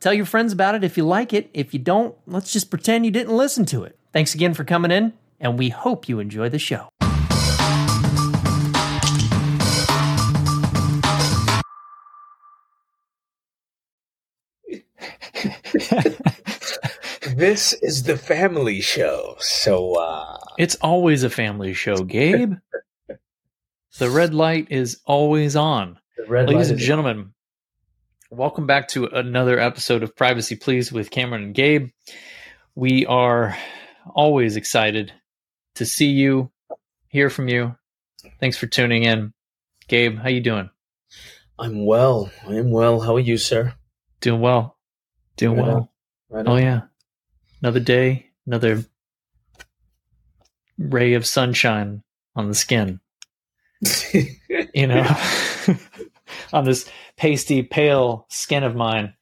Tell your friends about it if you like it. If you don't, let's just pretend you didn't listen to it. Thanks again for coming in, and we hope you enjoy the show. this is the family show. So uh It's always a family show, Gabe. the red light is always on. the red Ladies light and is- gentlemen, welcome back to another episode of Privacy Please with Cameron and Gabe. We are always excited to see you, hear from you. Thanks for tuning in. Gabe, how you doing? I'm well. I'm well. How are you, sir? Doing well. Doing Right on. well. Right Oh on. yeah. Another day, another ray of sunshine on the skin. You know, on this pasty, pale skin of mine.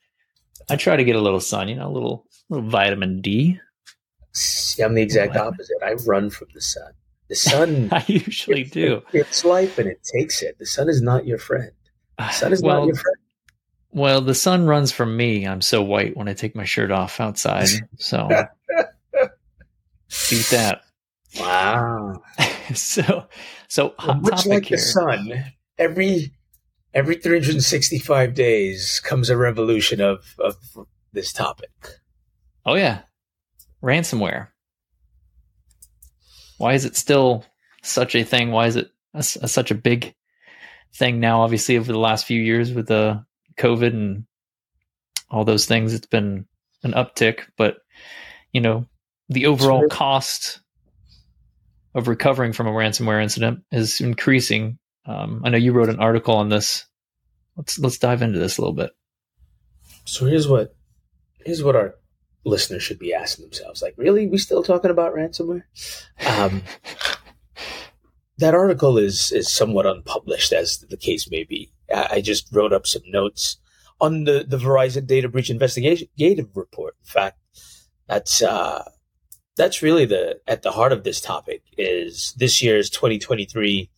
I try to get a little sun, you know, a little little vitamin D. See, I'm the exact opposite. I run from the sun. The sun I usually do. It's life and it takes it. The sun is not your friend. The sun is well, not your friend. well, the sun runs from me. I'm so white when I take my shirt off outside. So beat that. Wow. So, so hot Much topic like here. the sun, every every 365 days comes a revolution of of this topic. Oh yeah, ransomware. Why is it still such a thing? Why is it a a- such a big thing now? Obviously, over the last few years with the COVID and all those things, it's been an uptick. But you know, the overall cost of recovering from a ransomware incident is increasing. Um, I know you wrote an article on this. Let's let's dive into this a little bit. So here's what here's what our listeners should be asking themselves: like, really, we still talking about ransomware? Um, that article is is somewhat unpublished, as the case may be. I, I just wrote up some notes on the the Verizon data breach investigative report. In fact, that's uh, that's really the at the heart of this topic. Is this year's 2023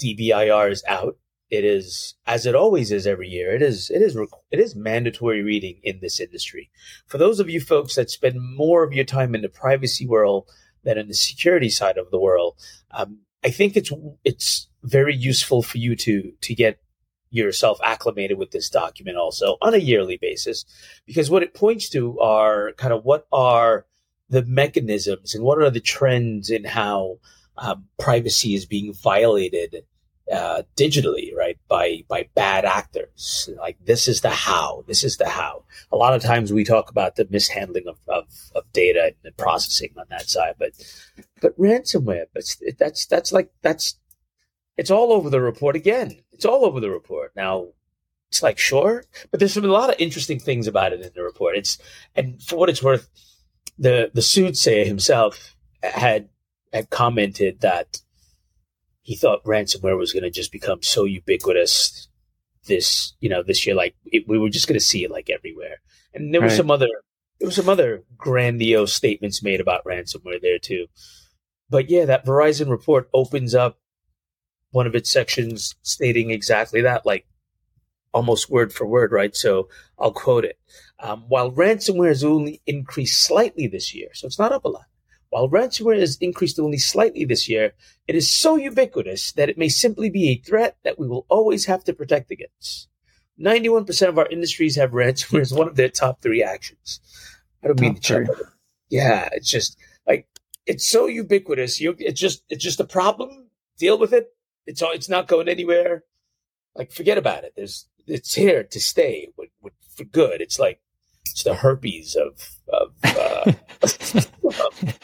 DBIR is out. It is as it always is every year It is it is it is mandatory reading in this industry. For those of you folks that spend more of your time in the privacy world than in the security side of the world um, i think it's it's very useful for you to to get yourself acclimated with this document also on a yearly basis. Because what it points to are kind of what are the mechanisms and what are the trends in how um, privacy is being violated uh, digitally, right? By by bad actors. Like this is the how. This is the how. A lot of times we talk about the mishandling of, of, of data and the processing on that side, but but ransomware. But that's that's like that's it's all over the report again. It's all over the report now. It's like sure, but there's some, a lot of interesting things about it in the report. It's and for what it's worth, the the soothsayer himself had had commented that he thought ransomware was going to just become so ubiquitous this you know this year like it, we were just going to see it like everywhere. And there was Right. some other there was some other grandiose statements made about ransomware there too. But yeah that verizon report opens up one of its sections stating exactly that like almost word for word right? So i'll quote it um, while ransomware has only increased slightly this year so it's not up a lot while ransomware has increased only slightly this year it is so ubiquitous that it may simply be a threat that we will always have to protect against. 91% of our industries have ransomware as one of their top three actions. I don't mean to Yeah, it's just like it's so ubiquitous. You, it's just it's just a problem. Deal with it. It's all. It's not going anywhere. Like forget about it. There's it's here to stay with, with, for good. It's like it's the herpes of of. Uh,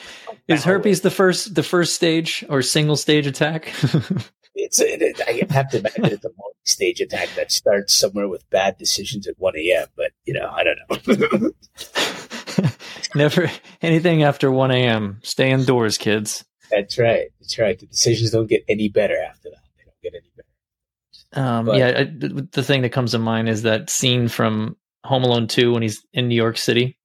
Is herpes the first the first stage or single stage attack? it's it, it, I have to imagine it's a multi-stage attack that starts somewhere with bad decisions at 1 a.m. But you know, I don't know. Never anything after 1 a.m. Stay indoors, kids. That's right. That's right. The decisions don't get any better after that. They don't get any better. Um, But- yeah, I, the the thing that comes to mind is that scene from Home Alone 2 when he's in New York City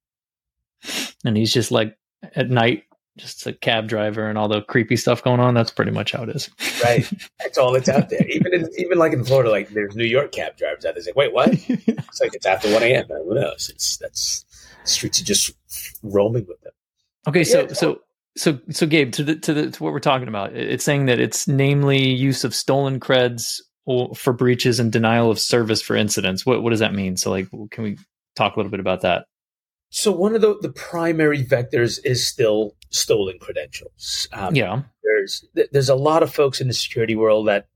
and he's just like at night, just a cab driver and all the creepy stuff going on. That's pretty much how it is. Right. That's all that's out there. Even in, even like in Florida, like there's New York cab drivers out there. Say, wait, what? It's like it's after 1 a.m. Who knows? It's that's streets are just roaming with them. Okay, so Yeah. so so so Gabe, to the to the to what we're talking about, it's saying that it's namely use of stolen creds for breaches and denial of service for incidents. What what does that mean? So like, can we talk a little bit about that? So one of the, the primary vectors is still stolen credentials. Um, Yeah, there's there's a lot of folks in the security world that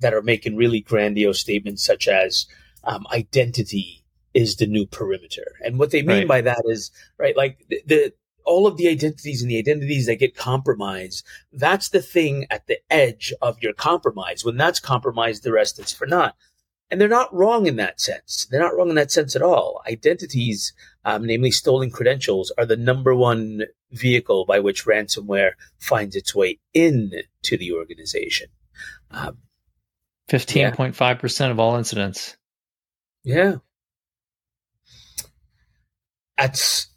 that are making really grandiose statements such as um, identity is the new perimeter, and what they mean Right. by that is right, like the, the all of the identities and the identities that get compromised. That's the thing at the edge of your compromise. When that's compromised, the rest is for naught. And they're not wrong in that sense. They're not wrong in that sense at all. Identities, um, namely stolen credentials, are the number one vehicle by which ransomware finds its way into the organization. Um, fifteen point five percent of all incidents. yeah. That's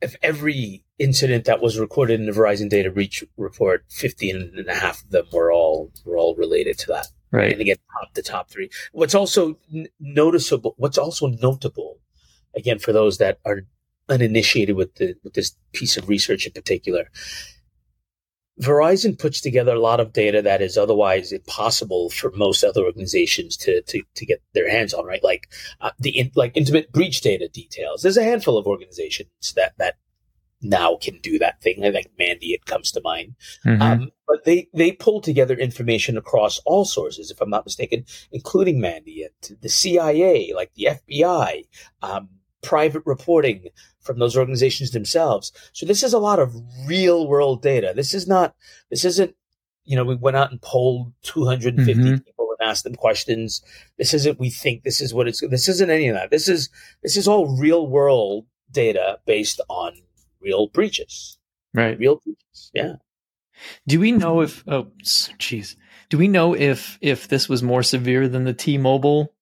if every incident that was recorded in the Verizon data breach report, 15 and a half of them were all were all related to that. Right. and again top the top three what's also n- noticeable what's also notable again for those that are uninitiated with the with this piece of research in particular verizon puts together a lot of data that is otherwise impossible for most other organizations to to, to get their hands on right? Like uh, the in, like intimate breach data details. There's a handful of organizations that that now can do that thing. I think Mandiant comes to mind. Mhm. um, but they, they pull together information across all sources, if I'm not mistaken, including Mandiant and the CIA, like the FBI, um, private reporting from those organizations themselves. So this is a lot of real world data. This is not, this isn't, you know, we went out and polled 250 Mhm. people and asked them questions. This isn't, we think this is what it's, this isn't any of that. This is, this is all real world data based on real breaches, right. real breaches. Yeah. Do we know if? Oh, jeez. Do we know if if this was more severe than the T-Mobile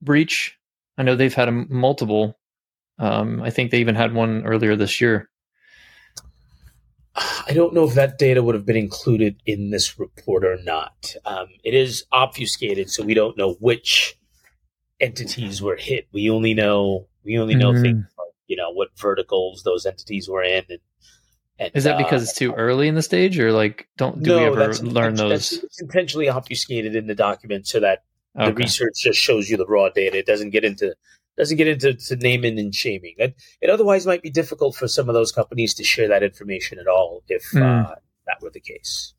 breach? I know they've had a m- multiple. Um, I think they even had one earlier this year. I don't know if that data would have been included in this report or not. Um, it is obfuscated, so we don't know which entities were hit. We only know we only know Mhm. things like you know what verticals those entities were in. And, and Is that uh, because it's too early in the stage, or like don't do no, we ever learn those? That's, it's intentionally obfuscated in the document so that the research just shows you the raw data. It doesn't get into doesn't get into to naming and shaming. It, it otherwise might be difficult for some of those companies to share that information at all if Mm. uh, that were the case.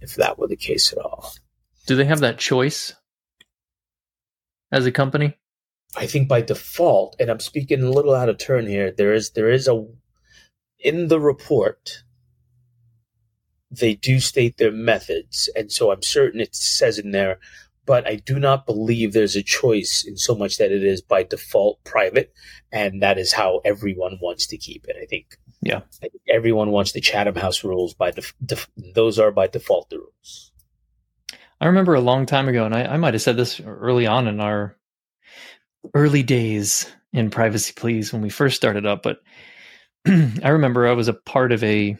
If that were the case at all, Do they have that choice as a company? I think by default, and I'm speaking a little out of turn here. There is there is a in the report. They do state their methods, and so I'm certain it says in there but I do not believe there's a choice in so much that it is by default private, and that is how everyone wants to keep it. I think. Yeah. I think everyone wants the Chatham House rules by def- def- those are by default the rules. I remember a long time ago, and I, I might have said this early on in our early days in Privacy Please when we first started up, but I remember I was a part of a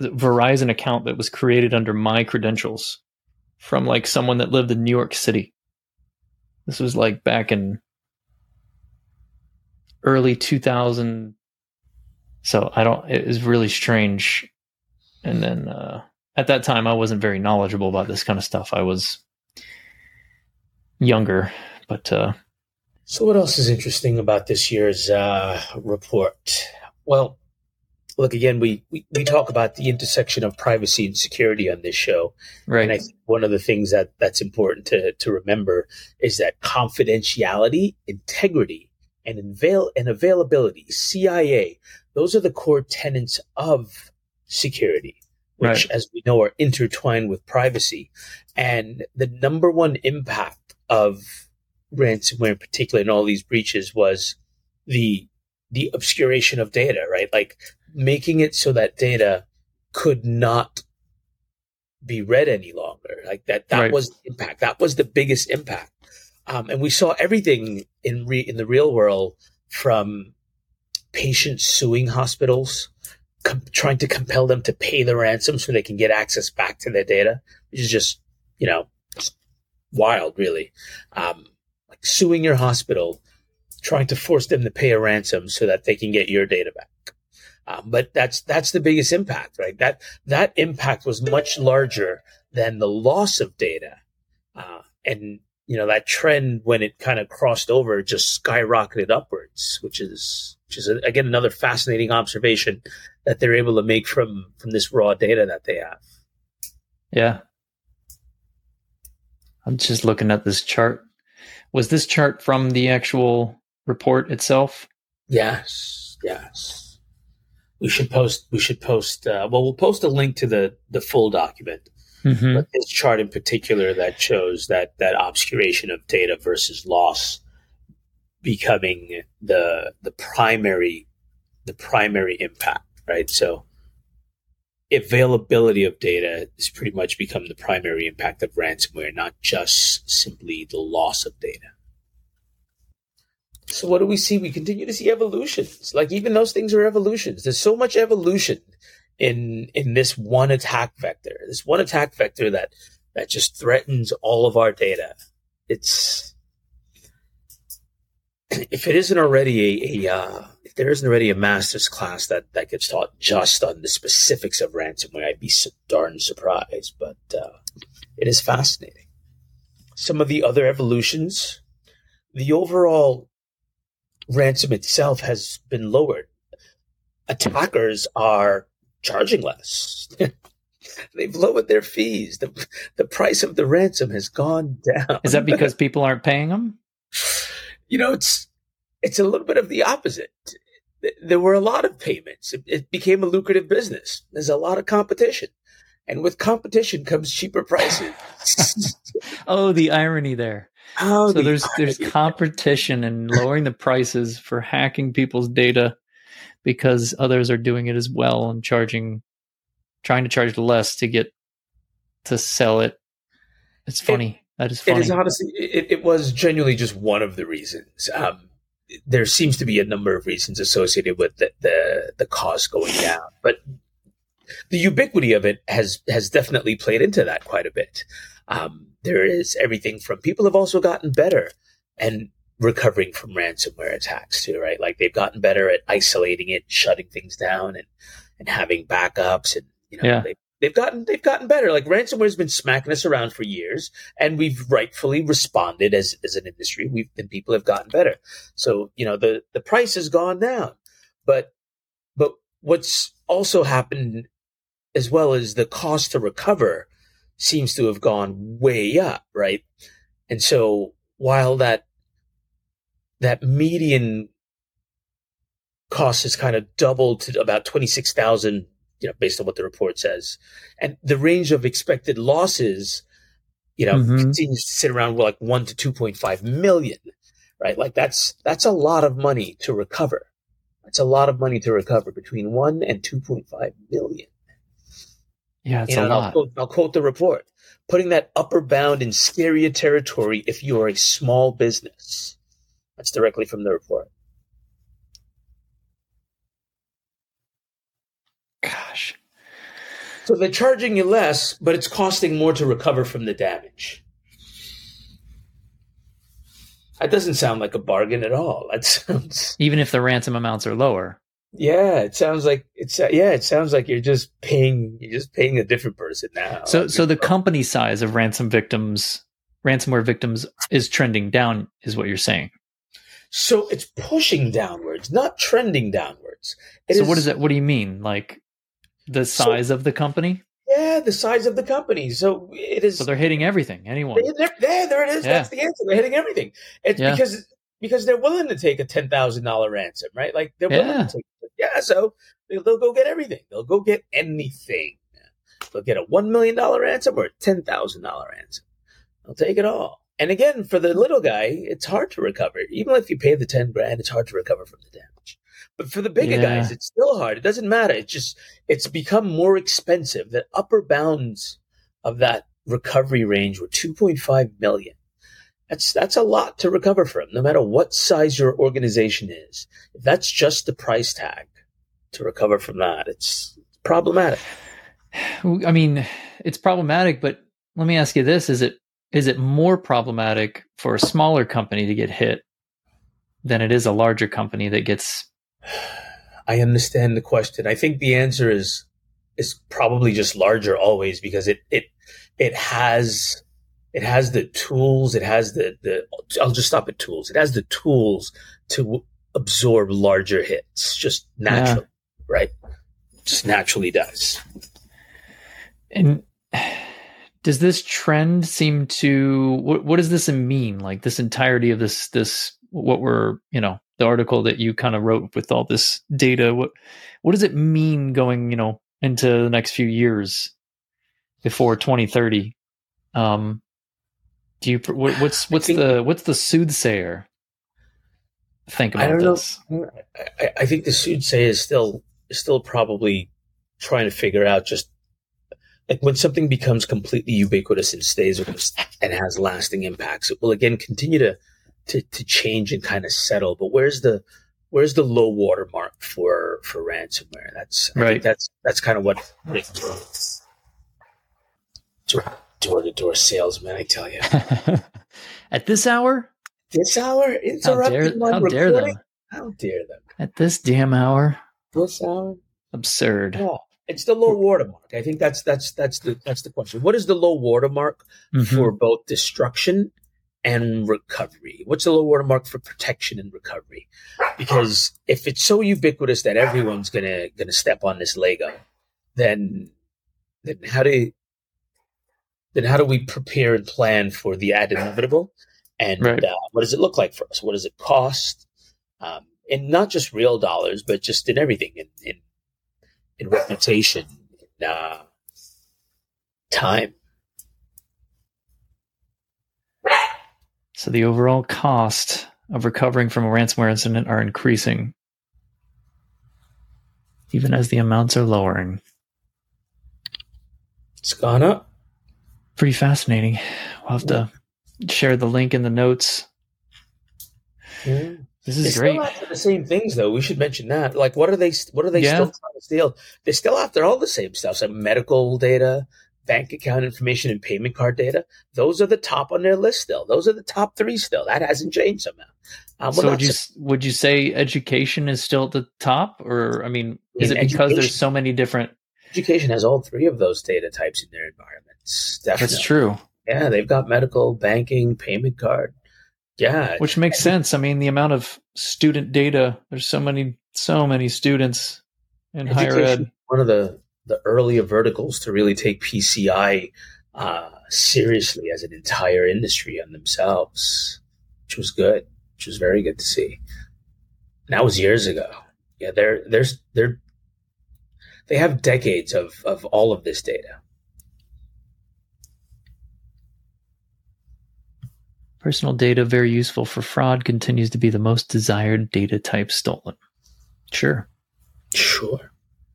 Verizon account that was created under my credentials from like someone that lived in New York City. This was like back in early 2000. So I don't, it was really strange. And then, uh, at that time I wasn't very knowledgeable about this kind of stuff. I was younger, but uh, So, what else is interesting about this year's uh, report? Well, look again. We, we we talk about the intersection of privacy and security on this show, right, and I think one of the things that that's important to to remember is that confidentiality, integrity, and avail and availability, CIA. Those are the core tenets of security. which, Right. as we know, are intertwined with privacy. And the number one impact of ransomware, in particular, in all these breaches, was the the obscuration of data. Right, like making it so that data could not be read any longer. Like that. That Right. was the impact. That was the biggest impact. Um, and we saw everything in re- in the real world from patients suing hospitals, com- trying to compel them to pay the ransom so they can get access back to their data, which is just you know wild, really. Um, like suing your hospital, trying to force them to pay a ransom so that they can get your data back. Um, but that's that's the biggest impact, right? That that impact was much larger than the loss of data, uh, and you know that trend when it kind of crossed over just skyrocketed upwards, which is which is again another fascinating observation that they're able to make from from this raw data that they have. Yeah. I'm just looking at this chart. Was this chart from the actual report itself? Yes, yes. We should post. We should post. Uh, well, we'll post a link to the the full document. Mm-hmm. But this chart in particular that shows that that obscuration of data versus loss becoming the the primary the primary impact, right? So availability of data has pretty much become the primary impact of ransomware, not just simply the loss of data. So what do we see? We continue to see evolutions. Like even those things are evolutions. There's so much evolution in in this one attack vector. This one attack vector that that just threatens all of our data. It's if it isn't already a, a uh, if there isn't already a master's class that that gets taught just on the specifics of ransomware, I'd be so darn surprised. But uh, it is fascinating. Some of the other evolutions, the overall ransom itself has been lowered. Attackers are charging less. They've lowered their fees. The, the price of the ransom has gone down. Is that because people aren't paying them? you know, it's it's a little bit of the opposite. There were a lot of payments. It, it became a lucrative business. There's a lot of competition, and with competition comes cheaper prices. Oh, the irony there. Oh, so the there's there's competition and lowering the prices for hacking people's data because others are doing it as well and charging trying to charge less to get to sell it. It's funny. that is It funny. is honestly, it, it was genuinely just one of the reasons. Um, there seems to be a number of reasons associated with the, the the cost going down, but the ubiquity of it has has definitely played into that quite a bit. Um, there is everything from people have also gotten better and recovering from ransomware attacks too, right? Like they've gotten better at isolating it, shutting things down, and and having backups, and you know Yeah. they, they've gotten they've gotten better. Like ransomware's been smacking us around for years, and we've rightfully responded as as an industry. We've and people have gotten better. So you know the the price has gone down, but but what's also happened as well is the cost to recover seems to have gone way up, right? And so while that that median cost has kind of doubled to about twenty six thousand, you know, based on what the report says, and the range of expected losses, you know, Mhm. continues to sit around like one to two point five million, right? Like that's that's a lot of money to recover. That's a lot of money to recover between one and two point five million. Yeah, it's You know, a and I'll lot. quote, I'll quote the report, putting that upper bound in scarier territory if you are a small business. That's directly from the report. Gosh. So they're charging you less, but it's costing more to recover from the damage. That doesn't sound like a bargain at all. That sounds Even if the ransom amounts are lower. Yeah, it sounds like it's yeah, it sounds like you're just paying you're just paying a different person now. So so the company size of ransom victims ransomware victims is trending down is what you're saying. so it's pushing downwards, not trending downwards. It so what is it what do you mean? Like the So- size of the company? Yeah, the size of the company. So it is. So they're hitting everything. Anyone. There, there it is. Yeah. That's the answer. They're hitting everything. It's Yeah. because because they're willing to take a ten thousand dollar ransom, right? Like they're willing Yeah. to take. Yeah, so they'll, they'll go get everything. They'll go get anything. They'll get a $1 million ransom or a $10,000 ransom. They'll take it all. And again, for the little guy, it's hard to recover. Even if you pay the 10 grand, it's hard to recover from the damage. But for the bigger Yeah. guys, it's still hard. It doesn't matter. It's just, it's become more expensive. The upper bounds of that recovery range were 2.5 million. That's, that's a lot to recover from, no matter what size your organization is. If that's just the price tag to recover from that, it's problematic. I mean, it's problematic, but let me ask you this: is it is it more problematic for a smaller company to get hit than it is a larger company that gets? I understand the question. I think the answer is is probably just larger always because it it it has it has the tools. It has the the. I'll just stop at tools. It has the tools to absorb larger hits, just naturally, right? Just naturally does. And does this trend seem to what, what does this mean? Like this entirety of this this what we're you know the article that you kind of wrote with all this data. What what does it mean going you know into the next few years before 2030? Um, do you what, what's what's think- the what's the soothsayer think I about don't know. this? I, I think the soothsayer is still still probably trying to figure out just like when something becomes completely ubiquitous and stays with us and has lasting impacts, it will again continue to to, to change and kind of settle. But where's the where's the low water mark for for ransomware? That's Right. that's that's kind of what door to door salesman. I tell you, At this hour, this hour how dare, interrupting my how dare recording. them? How dare them? At this damn hour, This hour. absurd. Yeah, it's the low watermark. I think that's that's that's the that's the question. What is the low watermark Mhm. for both destruction and recovery? What's the low watermark for protection and recovery? Because if it's so ubiquitous that everyone's gonna gonna step on this Lego, then then how do then how do we prepare and plan for the ad inevitable? And Right. uh, what does it look like for us? What does it cost? Um, and not just real dollars, but just in everything, in in, in reputation, in uh, time. So the overall cost of recovering from a ransomware incident are increasing, even as the amounts are lowering. It's gone up. Pretty fascinating. We'll have to share the link in the notes. This They're is great. still after the same things, though. We should mention that. Like, what are they? What are they Yeah. still trying to steal? They're still after all the same stuff. So medical data, bank account information, and payment card data. Those are the top on their list still. Those are the top three still. That hasn't changed somehow. Um, So would you not would you say education is still at the top, or I mean, is In it because there's so many different? education has all three of those data types in their environments. Definitely. That's true, Yeah, they've got medical, banking, payment card. Yeah, which makes sense. I mean, the amount of student data. There's so many, so many students in higher ed. one of the the earlier verticals to really take PCI uh, seriously as an entire industry on themselves, which was good, which was very good to see. And that was years ago. Yeah, they're there's they're they have decades of of all of this data. Personal data, very useful for fraud, continues to be the most desired data type stolen. Sure. Sure.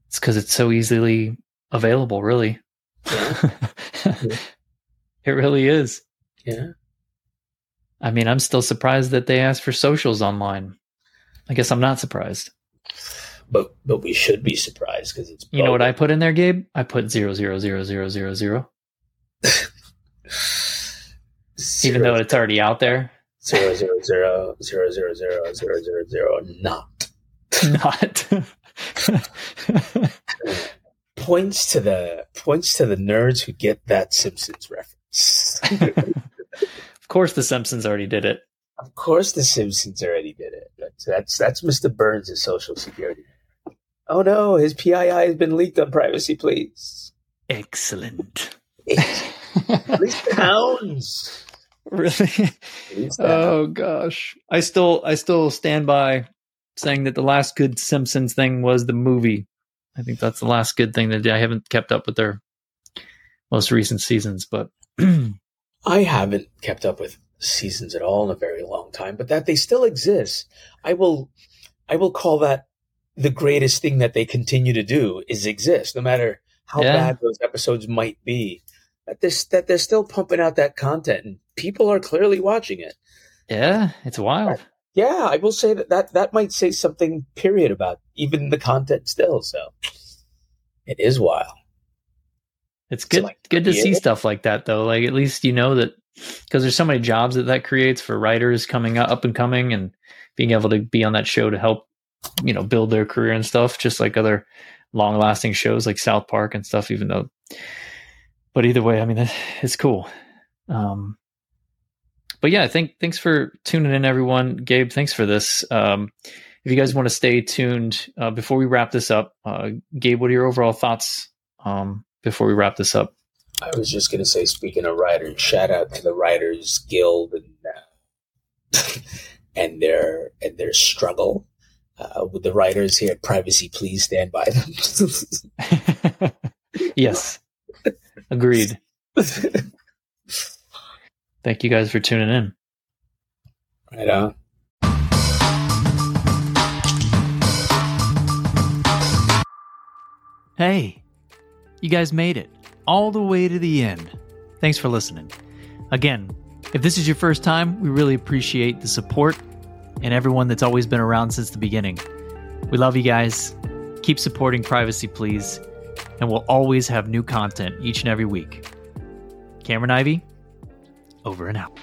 It's because it's so easily available, really. it really is. Yeah. I mean, I'm still surprised that they asked for socials online. I guess I'm not surprised. But but we should be surprised because it's You know what I put in there, Gabe? I put zero zero zero zero zero zero, even though it's already out there. zero zero zero zero zero zero zero zero zero not Not. points to the points to the nerds who get that Simpsons reference. of course, The Simpsons already did it. of course, the Simpsons already did it. That's that's, that's Mr. Burns' social security. Oh no, his PII has been leaked on Privacy Please. Excellent. At least the hounds. really? At least the Oh gosh, I still I still stand by saying that the last good Simpsons thing was the movie. I think that's the last good thing that I haven't kept up with their most recent seasons. But I haven't kept up with seasons at all in a very long time, but that they still exist, I will, I will call that the greatest thing that they continue to do is exist, no matter how Yeah. bad those episodes might be. That this that they're still pumping out that content, and people are clearly watching it. yeah, it's wild. Yeah, I will say that that, that might say something. Period about even the content still. So it is wild. It's So, good like, good to see stuff like that though. Like at least you know that because there's so many jobs that that creates for writers coming up, up and coming and being able to be on that show to help you know build their career and stuff just like other long lasting shows like South Park and stuff even though but either way I mean it's cool. Um but yeah, I think thanks for tuning in everyone. Gabe, thanks for this. Um if you guys want to stay tuned uh, before we wrap this up, uh, Gabe, what are your overall thoughts um, before we wrap this up? I was just gonna say, speaking of writers, shout out to the Writers Guild and uh, and their and their struggle uh, with the writers here at Privacy. Please stand by them. yes, agreed. Thank you guys for tuning in. right on. Hey, you guys made it all the way to the end. Thanks for listening. Again, if this is your first time, we really appreciate the support and everyone that's always been around since the beginning. We love you guys. Keep supporting Privacy, please, and we'll always have new content each and every week. Cameron Ivy, over and out.